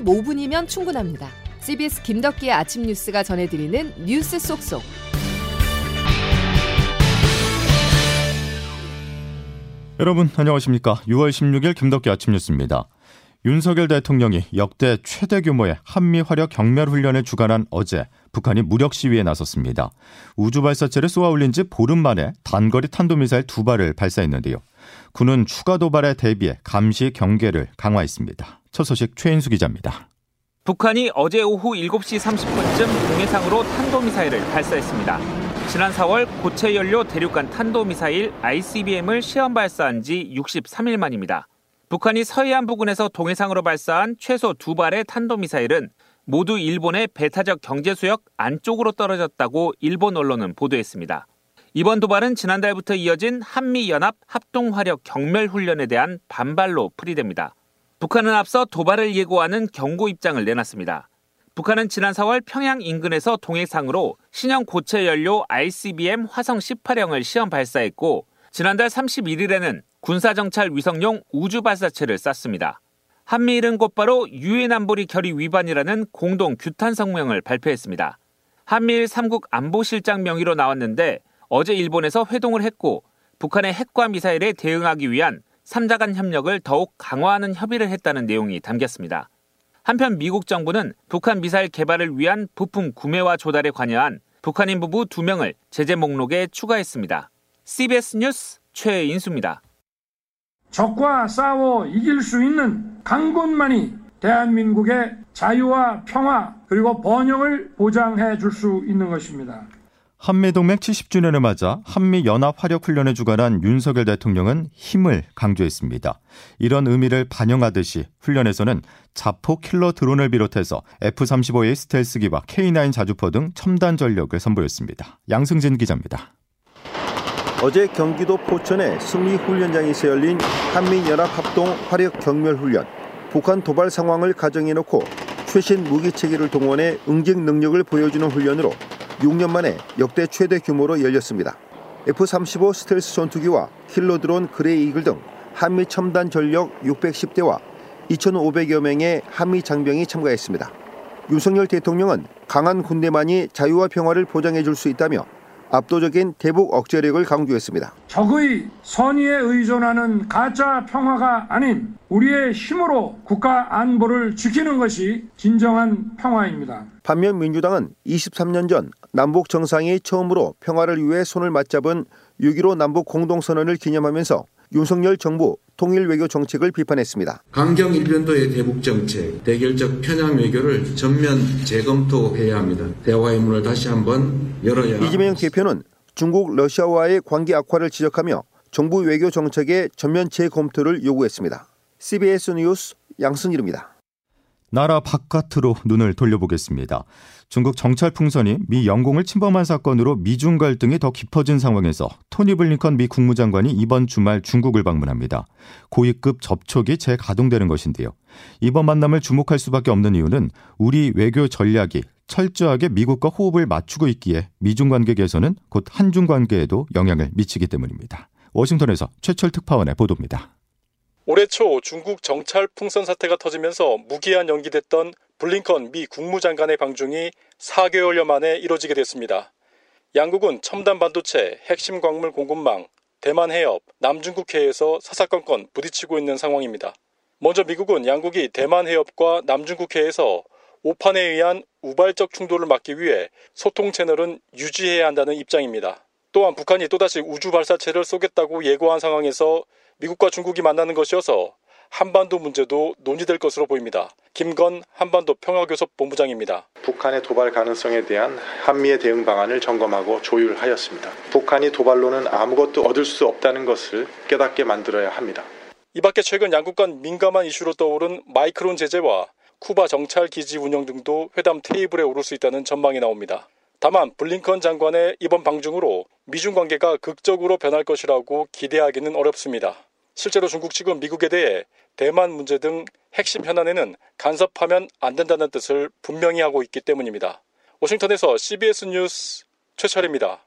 15분이면 충분합니다. CBS 김덕기의 아침 뉴스가 전해드리는 뉴스 속속. 여러분 안녕하십니까? 6월 16일 김덕기 아침 뉴스입니다. 윤석열 대통령이 역대 최대 규모의 한미 화력 경멸 훈련을 주관한 어제 북한이 무력 시위에 나섰습니다. 우주 발사체를 쏘아 올린 지 보름 만에 단거리 탄도미사일 두 발을 발사했는데요. 군은 추가 도발에 대비해 감시 경계를 강화했습니다. 첫 소식 최인수 기자입니다. 북한이 어제 오후 7시 30분쯤 동해상으로 탄도미사일을 발사했습니다. 지난 4월 고체 연료 대륙간 탄도미사일 ICBM을 시험 발사한 지 63일 만입니다. 북한이 서해안 부근에서 동해상으로 발사한 최소 두 발의 탄도미사일은 모두 일본의 배타적 경제수역 안쪽으로 떨어졌다고 일본 언론은 보도했습니다. 이번 도발은 지난달부터 이어진 한미연합 합동화력 경멸훈련에 대한 반발로 풀이됩니다. 북한은 앞서 도발을 예고하는 경고 입장을 내놨습니다. 북한은 지난 4월 평양 인근에서 동해상으로 신형 고체 연료 ICBM 화성 18형을 시험 발사했고 지난달 31일에는 군사정찰 위성용 우주 발사체를 쐈습니다. 한미일은 곧바로 유엔 안보리 결의 위반이라는 공동 규탄 성명을 발표했습니다. 한미일 3국 안보실장 명의로 나왔는데 어제 일본에서 회동을 했고 북한의 핵과 미사일에 대응하기 위한 3자 간 협력을 더욱 강화하는 협의를 했다는 내용이 담겼습니다. 한편 미국 정부는 북한 미사일 개발을 위한 부품 구매와 조달에 관여한 북한인 부부 2명을 제재 목록에 추가했습니다. CBS 뉴스 최인수입니다. 적과 싸워 이길 수 있는 강군만이 대한민국의 자유와 평화 그리고 번영을 보장해 줄 수 있는 것입니다. 한미동맹 70주년을 맞아 한미연합화력훈련에 주관한 윤석열 대통령은 힘을 강조했습니다. 이런 의미를 반영하듯이 훈련에서는 자포 킬러 드론을 비롯해서 F-35의 스텔스 기와 K9 자주포 등 첨단 전력을 선보였습니다. 양승진 기자입니다. 어제 경기도 포천의 승리훈련장에서 열린 한미연합합동 화력 격멸훈련. 북한 도발 상황을 가정해놓고 최신 무기 체계를 동원해 응징 능력을 보여주는 훈련으로 6년 만에 역대 최대 규모로 열렸습니다. F-35 스텔스 전투기와 킬러 드론 그레이 이글 등 한미 첨단 전력 610대와 2,500여 명의 한미 장병이 참가했습니다. 윤석열 대통령은 강한 군대만이 자유와 평화를 보장해 줄 수 있다며 압도적인 대북 억제력을 강조했습니다. 적의 선의에 의존하는 가짜 평화가 아닌 우리의 힘으로 국가 안보를 지키는 것이 진정한 평화입니다. 반면 민주당은 23년 전 남북 정상이 처음으로 평화를 위해 손을 맞잡은 6.15 남북 공동선언을 기념하면서 윤석열 정부 통일 외교 정책을 비판했습니다. 강경 일변도의 대북 정책, 대결적 편향 외교를 전면 재검토해야 합니다. 대화의 문을 다시 한번 열어야. 이재명 대표는 중국 러시아와의 관계 악화를 지적하며 정부 외교 정책의 전면 재검토를 요구했습니다. CBS 뉴스 양승일입니다. 나라 바깥으로 눈을 돌려보겠습니다. 중국 정찰 풍선이 미 영공을 침범한 사건으로 미중 갈등이 더 깊어진 상황에서 토니 블링컨 미 국무장관이 이번 주말 중국을 방문합니다. 고위급 접촉이 재가동되는 것인데요. 이번 만남을 주목할 수밖에 없는 이유는 우리 외교 전략이 철저하게 미국과 호흡을 맞추고 있기에 미중 관계 개선은 곧 한중 관계에도 영향을 미치기 때문입니다. 워싱턴에서 최철 특파원의 보도입니다. 올해 초 중국 정찰 풍선 사태가 터지면서 무기한 연기됐던 블링컨 미 국무장관의 방중이 4개월여 만에 이뤄지게 됐습니다. 양국은 첨단 반도체, 핵심 광물 공급망, 대만 해협, 남중국 해에서 사사건건 부딪히고 있는 상황입니다. 먼저 미국은 양국이 대만 해협과 남중국 해에서 오판에 의한 우발적 충돌을 막기 위해 소통 채널은 유지해야 한다는 입장입니다. 또한 북한이 또다시 우주 발사체를 쏘겠다고 예고한 상황에서 미국과 중국이 만나는 것이어서 한반도 문제도 논의될 것으로 보입니다. 김건 한반도 평화교섭 본부장입니다. 북한의 도발 가능성에 대한 한미의 대응 방안을 점검하고 조율하였습니다. 북한이 도발로는 아무것도 얻을 수 없다는 것을 깨닫게 만들어야 합니다. 이 밖에 최근 양국 간 민감한 이슈로 떠오른 마이크론 제재와 쿠바 정찰 기지 운영 등도 회담 테이블에 오를 수 있다는 전망이 나옵니다. 다만 블링컨 장관의 이번 방중으로 미중 관계가 극적으로 변할 것이라고 기대하기는 어렵습니다. 실제로 중국 측은 미국에 대해 대만 문제 등 핵심 현안에는 간섭하면 안 된다는 뜻을 분명히 하고 있기 때문입니다. 워싱턴에서 CBS 뉴스 최철입니다.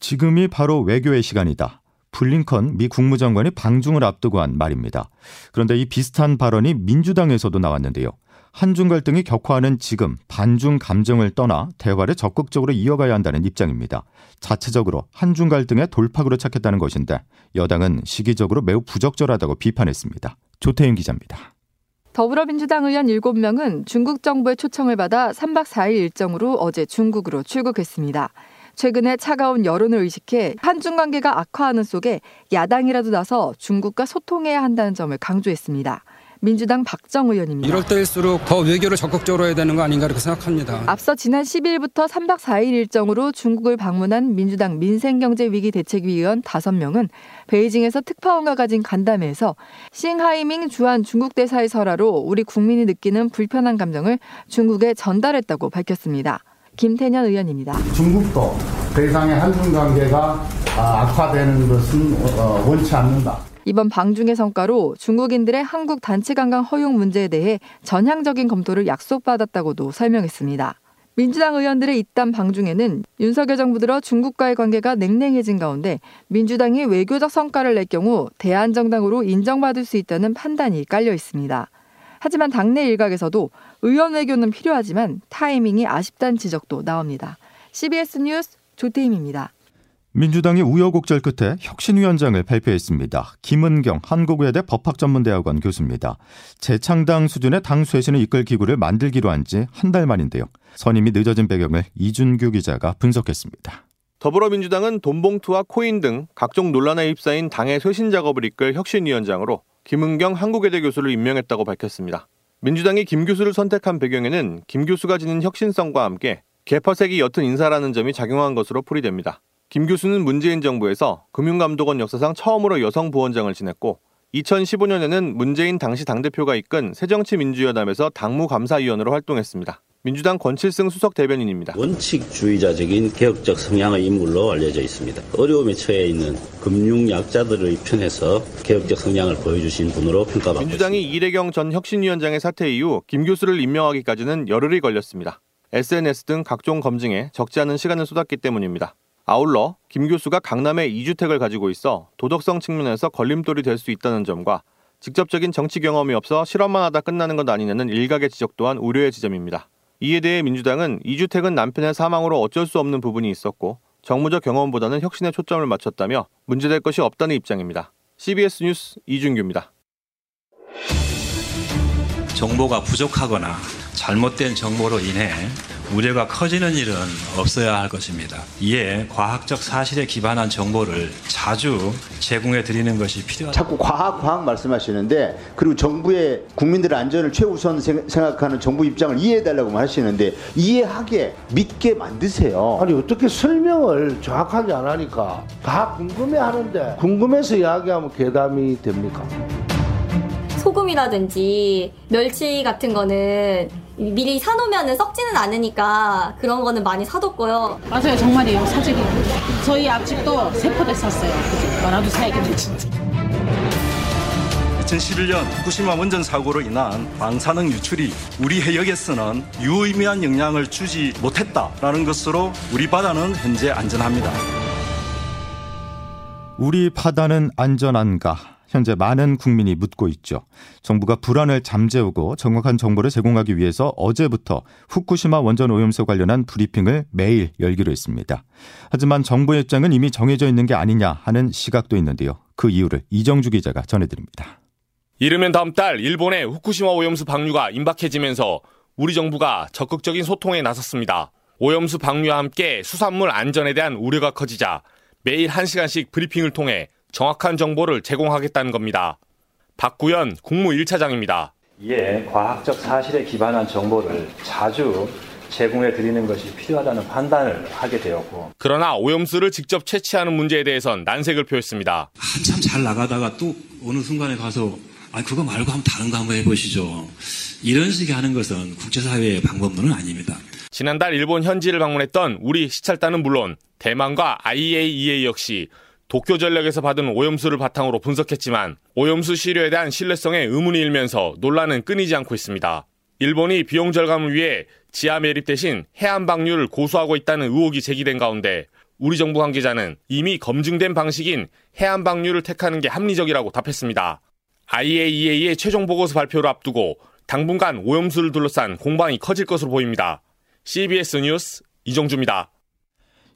지금이 바로 외교의 시간이다. 블링컨 미 국무장관이 방중을 앞두고 한 말입니다. 그런데 이 비슷한 발언이 민주당에서도 나왔는데요. 한중 갈등이 격화하는 지금 반중 감정을 떠나 대화를 적극적으로 이어가야 한다는 입장입니다. 자체적으로 한중 갈등의 돌파구를 찾겠다는 것인데 여당은 시기적으로 매우 부적절하다고 비판했습니다. 조태인 기자입니다. 더불어민주당 의원 7명은 중국 정부의 초청을 받아 3박 4일 일정으로 어제 중국으로 출국했습니다. 최근에 차가운 여론을 의식해 한중 관계가 악화하는 속에 야당이라도 나서 중국과 소통해야 한다는 점을 강조했습니다. 민주당 박정 의원입니다. 이럴 때일수록 더 외교를 적극적으로 해야 되는 거 아닌가 이렇게 생각합니다. 앞서 지난 10일부터 3박 4일 일정으로 중국을 방문한 민주당 민생경제위기 대책위원 5명은 베이징에서 특파원과 가진 간담회에서 싱하이밍 주한 중국 대사의 설화로 우리 국민이 느끼는 불편한 감정을 중국에 전달했다고 밝혔습니다. 김태년 의원입니다. 중국도 더 이상의 한중 관계가 악화되는 것은 어, 원치 않는다. 이번 방중의 성과로 중국인들의 한국 단체 관광 허용 문제에 대해 전향적인 검토를 약속받았다고도 설명했습니다. 민주당 의원들의 이딴 방중에는 윤석열 정부 들어 중국과의 관계가 냉랭해진 가운데 민주당이 외교적 성과를 낼 경우 대안정당으로 인정받을 수 있다는 판단이 깔려 있습니다. 하지만 당내 일각에서도 의원 외교는 필요하지만 타이밍이 아쉽다는 지적도 나옵니다. CBS 뉴스 조태임입니다. 민주당이 우여곡절 끝에 혁신위원장을 발표했습니다. 김은경 한국외대 법학전문대학원 교수입니다. 재창당 수준의 당 쇄신을 이끌 기구를 만들기로 한 지 한 달 만인데요. 선임이 늦어진 배경을 이준규 기자가 분석했습니다. 더불어민주당은 돈봉투와 코인 등 각종 논란에 휩싸인 당의 쇄신 작업을 이끌 혁신위원장으로 김은경 한국외대 교수를 임명했다고 밝혔습니다. 민주당이 김 교수를 선택한 배경에는 김 교수가 지닌 혁신성과 함께 개파색이 옅은 인사라는 점이 작용한 것으로 풀이됩니다. 김 교수는 문재인 정부에서 금융감독원 역사상 처음으로 여성 부원장을 지냈고 2015년에는 문재인 당시 당대표가 이끈 새정치민주연합에서 당무감사위원으로 활동했습니다. 민주당 권칠승 수석 대변인입니다. 원칙주의자적인 개혁적 성향의 인물로 알려져 있습니다. 어려움에 처해 있는 금융 약자들의 편에서 개혁적 성향을 보여주신 분으로 평가받고 민주당이 있습니다. 이래경 전 혁신위원장의 사퇴 이후 김 교수를 임명하기까지는 열흘이 걸렸습니다. SNS 등 각종 검증에 적지 않은 시간을 쏟았기 때문입니다. 아울러 김 교수가 강남에 2주택을 가지고 있어 도덕성 측면에서 걸림돌이 될 수 있다는 점과 직접적인 정치 경험이 없어 실험만 하다 끝나는 것 아니냐는 일각의 지적 또한 우려의 지점입니다. 이에 대해 민주당은 2주택은 남편의 사망으로 어쩔 수 없는 부분이 있었고 정무적 경험보다는 혁신에 초점을 맞췄다며 문제될 것이 없다는 입장입니다. CBS 뉴스 이준규입니다. 정보가 부족하거나 잘못된 정보로 인해 우려가 커지는 일은 없어야 할 것입니다. 이에 과학적 사실에 기반한 정보를 자주 제공해 드리는 것이 필요하다. 자꾸 과학 과학 말씀하시는데 그리고 정부의 국민들의 안전을 최우선 생각하는 정부 입장을 이해해 달라고 하시는데 이해하게 믿게 만드세요. 아니 어떻게 설명을 정확하게 안 하니까 다 궁금해 하는데 궁금해서 이야기하면 괴담이 됩니까? 소금이라든지 멸치 같은 거는 미리 사놓으면 썩지는 않으니까 그런 거는 많이 사뒀고요. 맞아요. 정말이에요. 사직이. 저희 앞집도 세포대 샀어요. 나도 사야겠네 진짜. 2011년 후쿠시마 원전 사고로 인한 방사능 유출이 우리 해역에서는 유의미한 영향을 주지 못했다라는 것으로 우리 바다는 현재 안전합니다. 우리 바다는 안전한가? 현재 많은 국민이 묻고 있죠. 정부가 불안을 잠재우고 정확한 정보를 제공하기 위해서 어제부터 후쿠시마 원전 오염수 관련한 브리핑을 매일 열기로 했습니다. 하지만 정부의 입장은 이미 정해져 있는 게 아니냐 하는 시각도 있는데요. 그 이유를 이정주 기자가 전해드립니다. 이르면 다음 달 일본의 후쿠시마 오염수 방류가 임박해지면서 우리 정부가 적극적인 소통에 나섰습니다. 오염수 방류와 함께 수산물 안전에 대한 우려가 커지자 매일 1시간씩 브리핑을 통해 정확한 정보를 제공하겠다는 겁니다. 박구현 국무 1차장입니다. 이에 과학적 사실에 기반한 정보를 자주 제공해 드리는 것이 필요하다는 판단을 하게 되었고 그러나 오염수를 직접 채취하는 문제에 대해선 난색을 표했습니다. 한참 잘 나가다가 또 어느 순간에 가서 아 그거 말고 한번 다른 거 한번 해보시죠. 이런 식의 하는 것은 국제사회의 방법론은 아닙니다. 지난달 일본 현지를 방문했던 우리 시찰단은 물론 대만과 IAEA 역시 도쿄 전력에서 받은 오염수를 바탕으로 분석했지만 오염수 시료에 대한 신뢰성에 의문이 일면서 논란은 끊이지 않고 있습니다. 일본이 비용 절감을 위해 지하 매립 대신 해안 방류를 고수하고 있다는 의혹이 제기된 가운데 우리 정부 관계자는 이미 검증된 방식인 해안 방류를 택하는 게 합리적이라고 답했습니다. IAEA의 최종 보고서 발표를 앞두고 당분간 오염수를 둘러싼 공방이 커질 것으로 보입니다. CBS 뉴스 이정주입니다.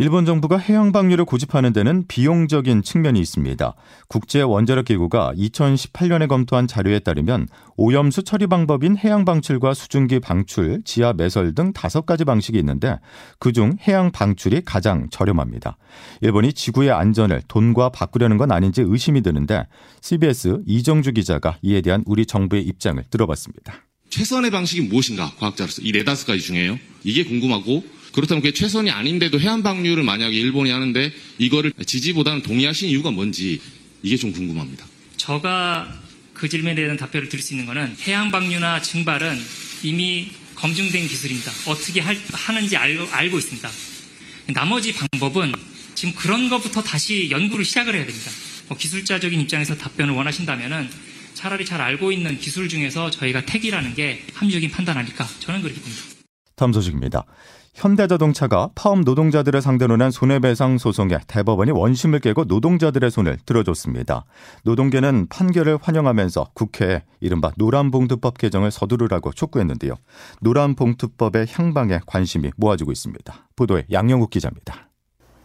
일본 정부가 해양 방류를 고집하는 데는 비용적인 측면이 있습니다. 국제 원자력 기구가 2018년에 검토한 자료에 따르면 오염수 처리 방법인 해양 방출과 수증기 방출, 지하 매설 등 다섯 가지 방식이 있는데 그중 해양 방출이 가장 저렴합니다. 일본이 지구의 안전을 돈과 바꾸려는 건 아닌지 의심이 드는데 CBS 이정주 기자가 이에 대한 우리 정부의 입장을 들어봤습니다. 최선의 방식이 무엇인가 과학자로서 이 네 다섯 가지 중에요. 이게 궁금하고 그렇다면 그게 최선이 아닌데도 해안 방류를 만약에 일본이 하는데 이거를 지지보다는 동의하신 이유가 뭔지 이게 좀 궁금합니다. 저가 그 질문에 대한 답변을 드릴 수 있는 것은 해양 방류나 증발은 이미 검증된 기술입니다. 어떻게 할, 하는지 알고, 알고 있습니다. 나머지 방법은 지금 그런 것부터 다시 연구를 시작을 해야 됩니다. 뭐 기술자적인 입장에서 답변을 원하신다면은 차라리 잘 알고 있는 기술 중에서 저희가 택이라는 게 합리적인 판단 아닐까 저는 그렇게 봅니다. 다음 소식입니다. 현대자동차가 파업 노동자들을 상대로 낸 손해배상 소송에 대법원이 원심을 깨고 노동자들의 손을 들어줬습니다. 노동계는 판결을 환영하면서 국회에 이른바 노란봉투법 개정을 서두르라고 촉구했는데요. 노란봉투법의 향방에 관심이 모아지고 있습니다. 보도에 양영욱 기자입니다.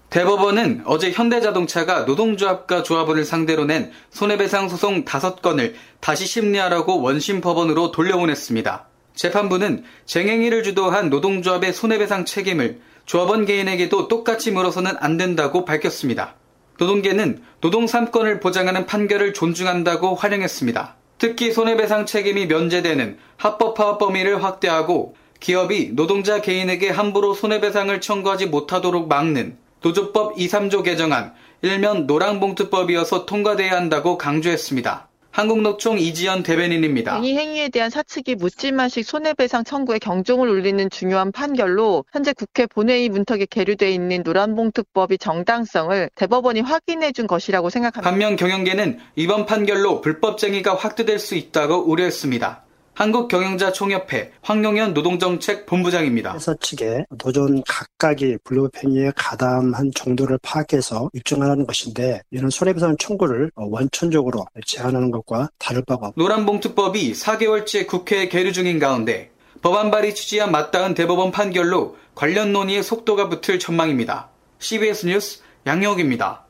대법원은 어제 현대자동차가 노동조합과 조합원을 상대로 낸 손해배상 소송 5건을 다시 심리하라고 원심 법원으로 돌려보냈습니다. 재판부는 쟁행위를 주도한 노동조합의 손해배상 책임을 조합원 개인에게도 똑같이 물어서는 안 된다고 밝혔습니다. 노동계는 노동 3권을 보장하는 판결을 존중한다고 환영했습니다. 특히 손해배상 책임이 면제되는 합법 파업 범위를 확대하고 기업이 노동자 개인에게 함부로 손해배상을 청구하지 못하도록 막는 노조법 2, 3조 개정안, 일면 노랑봉투법이어서 통과돼야 한다고 강조했습니다. 한국노총 이지연 대변인입니다. 이 행위에 대한 사측이 묻지마식 손해배상 청구에 경종을 울리는 중요한 판결로 현재 국회 본회의 문턱에 계류돼 있는 노란봉투법이 정당성을 대법원이 확인해 준 것이라고 생각합니다. 반면 경영계는 이번 판결로 불법쟁이가 확대될 수 있다고 우려했습니다. 한국경영자총협회 황용현 노동정책 본부장입니다. 회사 측에 노조는 각각이 불법행위에 가담한 정도를 파악해서 입증하라는 것인데 이런 손해배상 청구를 원천적으로 제한하는 것과 다를 바가 없습니다. 노란봉투법이 4개월째 국회에 계류 중인 가운데 법안 발의 취지와 맞닿은 대법원 판결로 관련 논의의 속도가 붙을 전망입니다. CBS 뉴스 양혁입니다.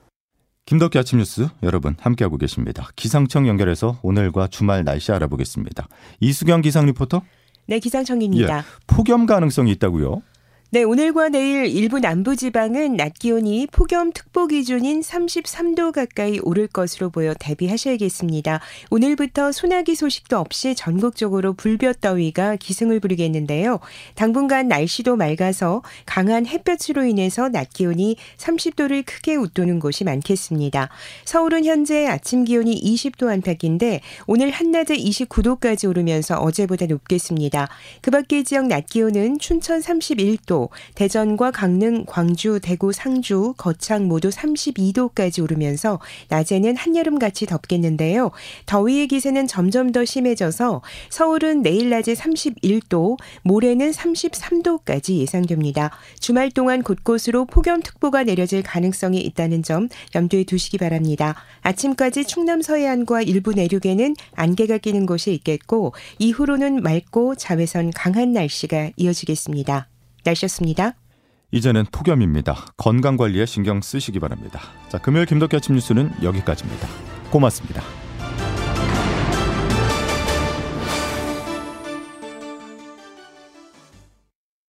김덕기 아침 뉴스 여러분 함께하고 계십니다. 기상청 연결해서 오늘과 주말 날씨 알아보겠습니다. 이수경 기상 리포터. 네, 기상청입니다. 예, 폭염 가능성이 있다고요? 네, 오늘과 내일 일부 남부 지방은 낮 기온이 폭염 특보 기준인 33도 가까이 오를 것으로 보여 대비하셔야겠습니다. 오늘부터 소나기 소식도 없이 전국적으로 불볕 더위가 기승을 부리겠는데요. 당분간 날씨도 맑아서 강한 햇볕으로 인해서 낮 기온이 30도를 크게 웃도는 곳이 많겠습니다. 서울은 현재 아침 기온이 20도 안팎인데 오늘 한낮에 29도까지 오르면서 어제보다 높겠습니다. 그 밖의 지역 낮 기온은 춘천 31 도, 대전과 강릉, 광주, 대구, 상주, 거창 모두 32도까지 오르면서 낮에는 한여름같이 덥겠는데요. 더위의 기세는 점점 더 심해져서 서울은 내일 낮에 31도, 모레는 33도까지 예상됩니다. 주말 동안 곳곳으로 폭염특보가 내려질 가능성이 있다는 점 염두에 두시기 바랍니다. 아침까지 충남 서해안과 일부 내륙에는 안개가 끼는 곳이 있겠고 이후로는 맑고 자외선 강한 날씨가 이어지겠습니다. 날씨였습니다. 이제는 폭염입니다. 건강 관리에 신경 쓰시기 바랍니다. 자, 금요일 김덕기 아침 뉴스는 여기까지입니다. 고맙습니다.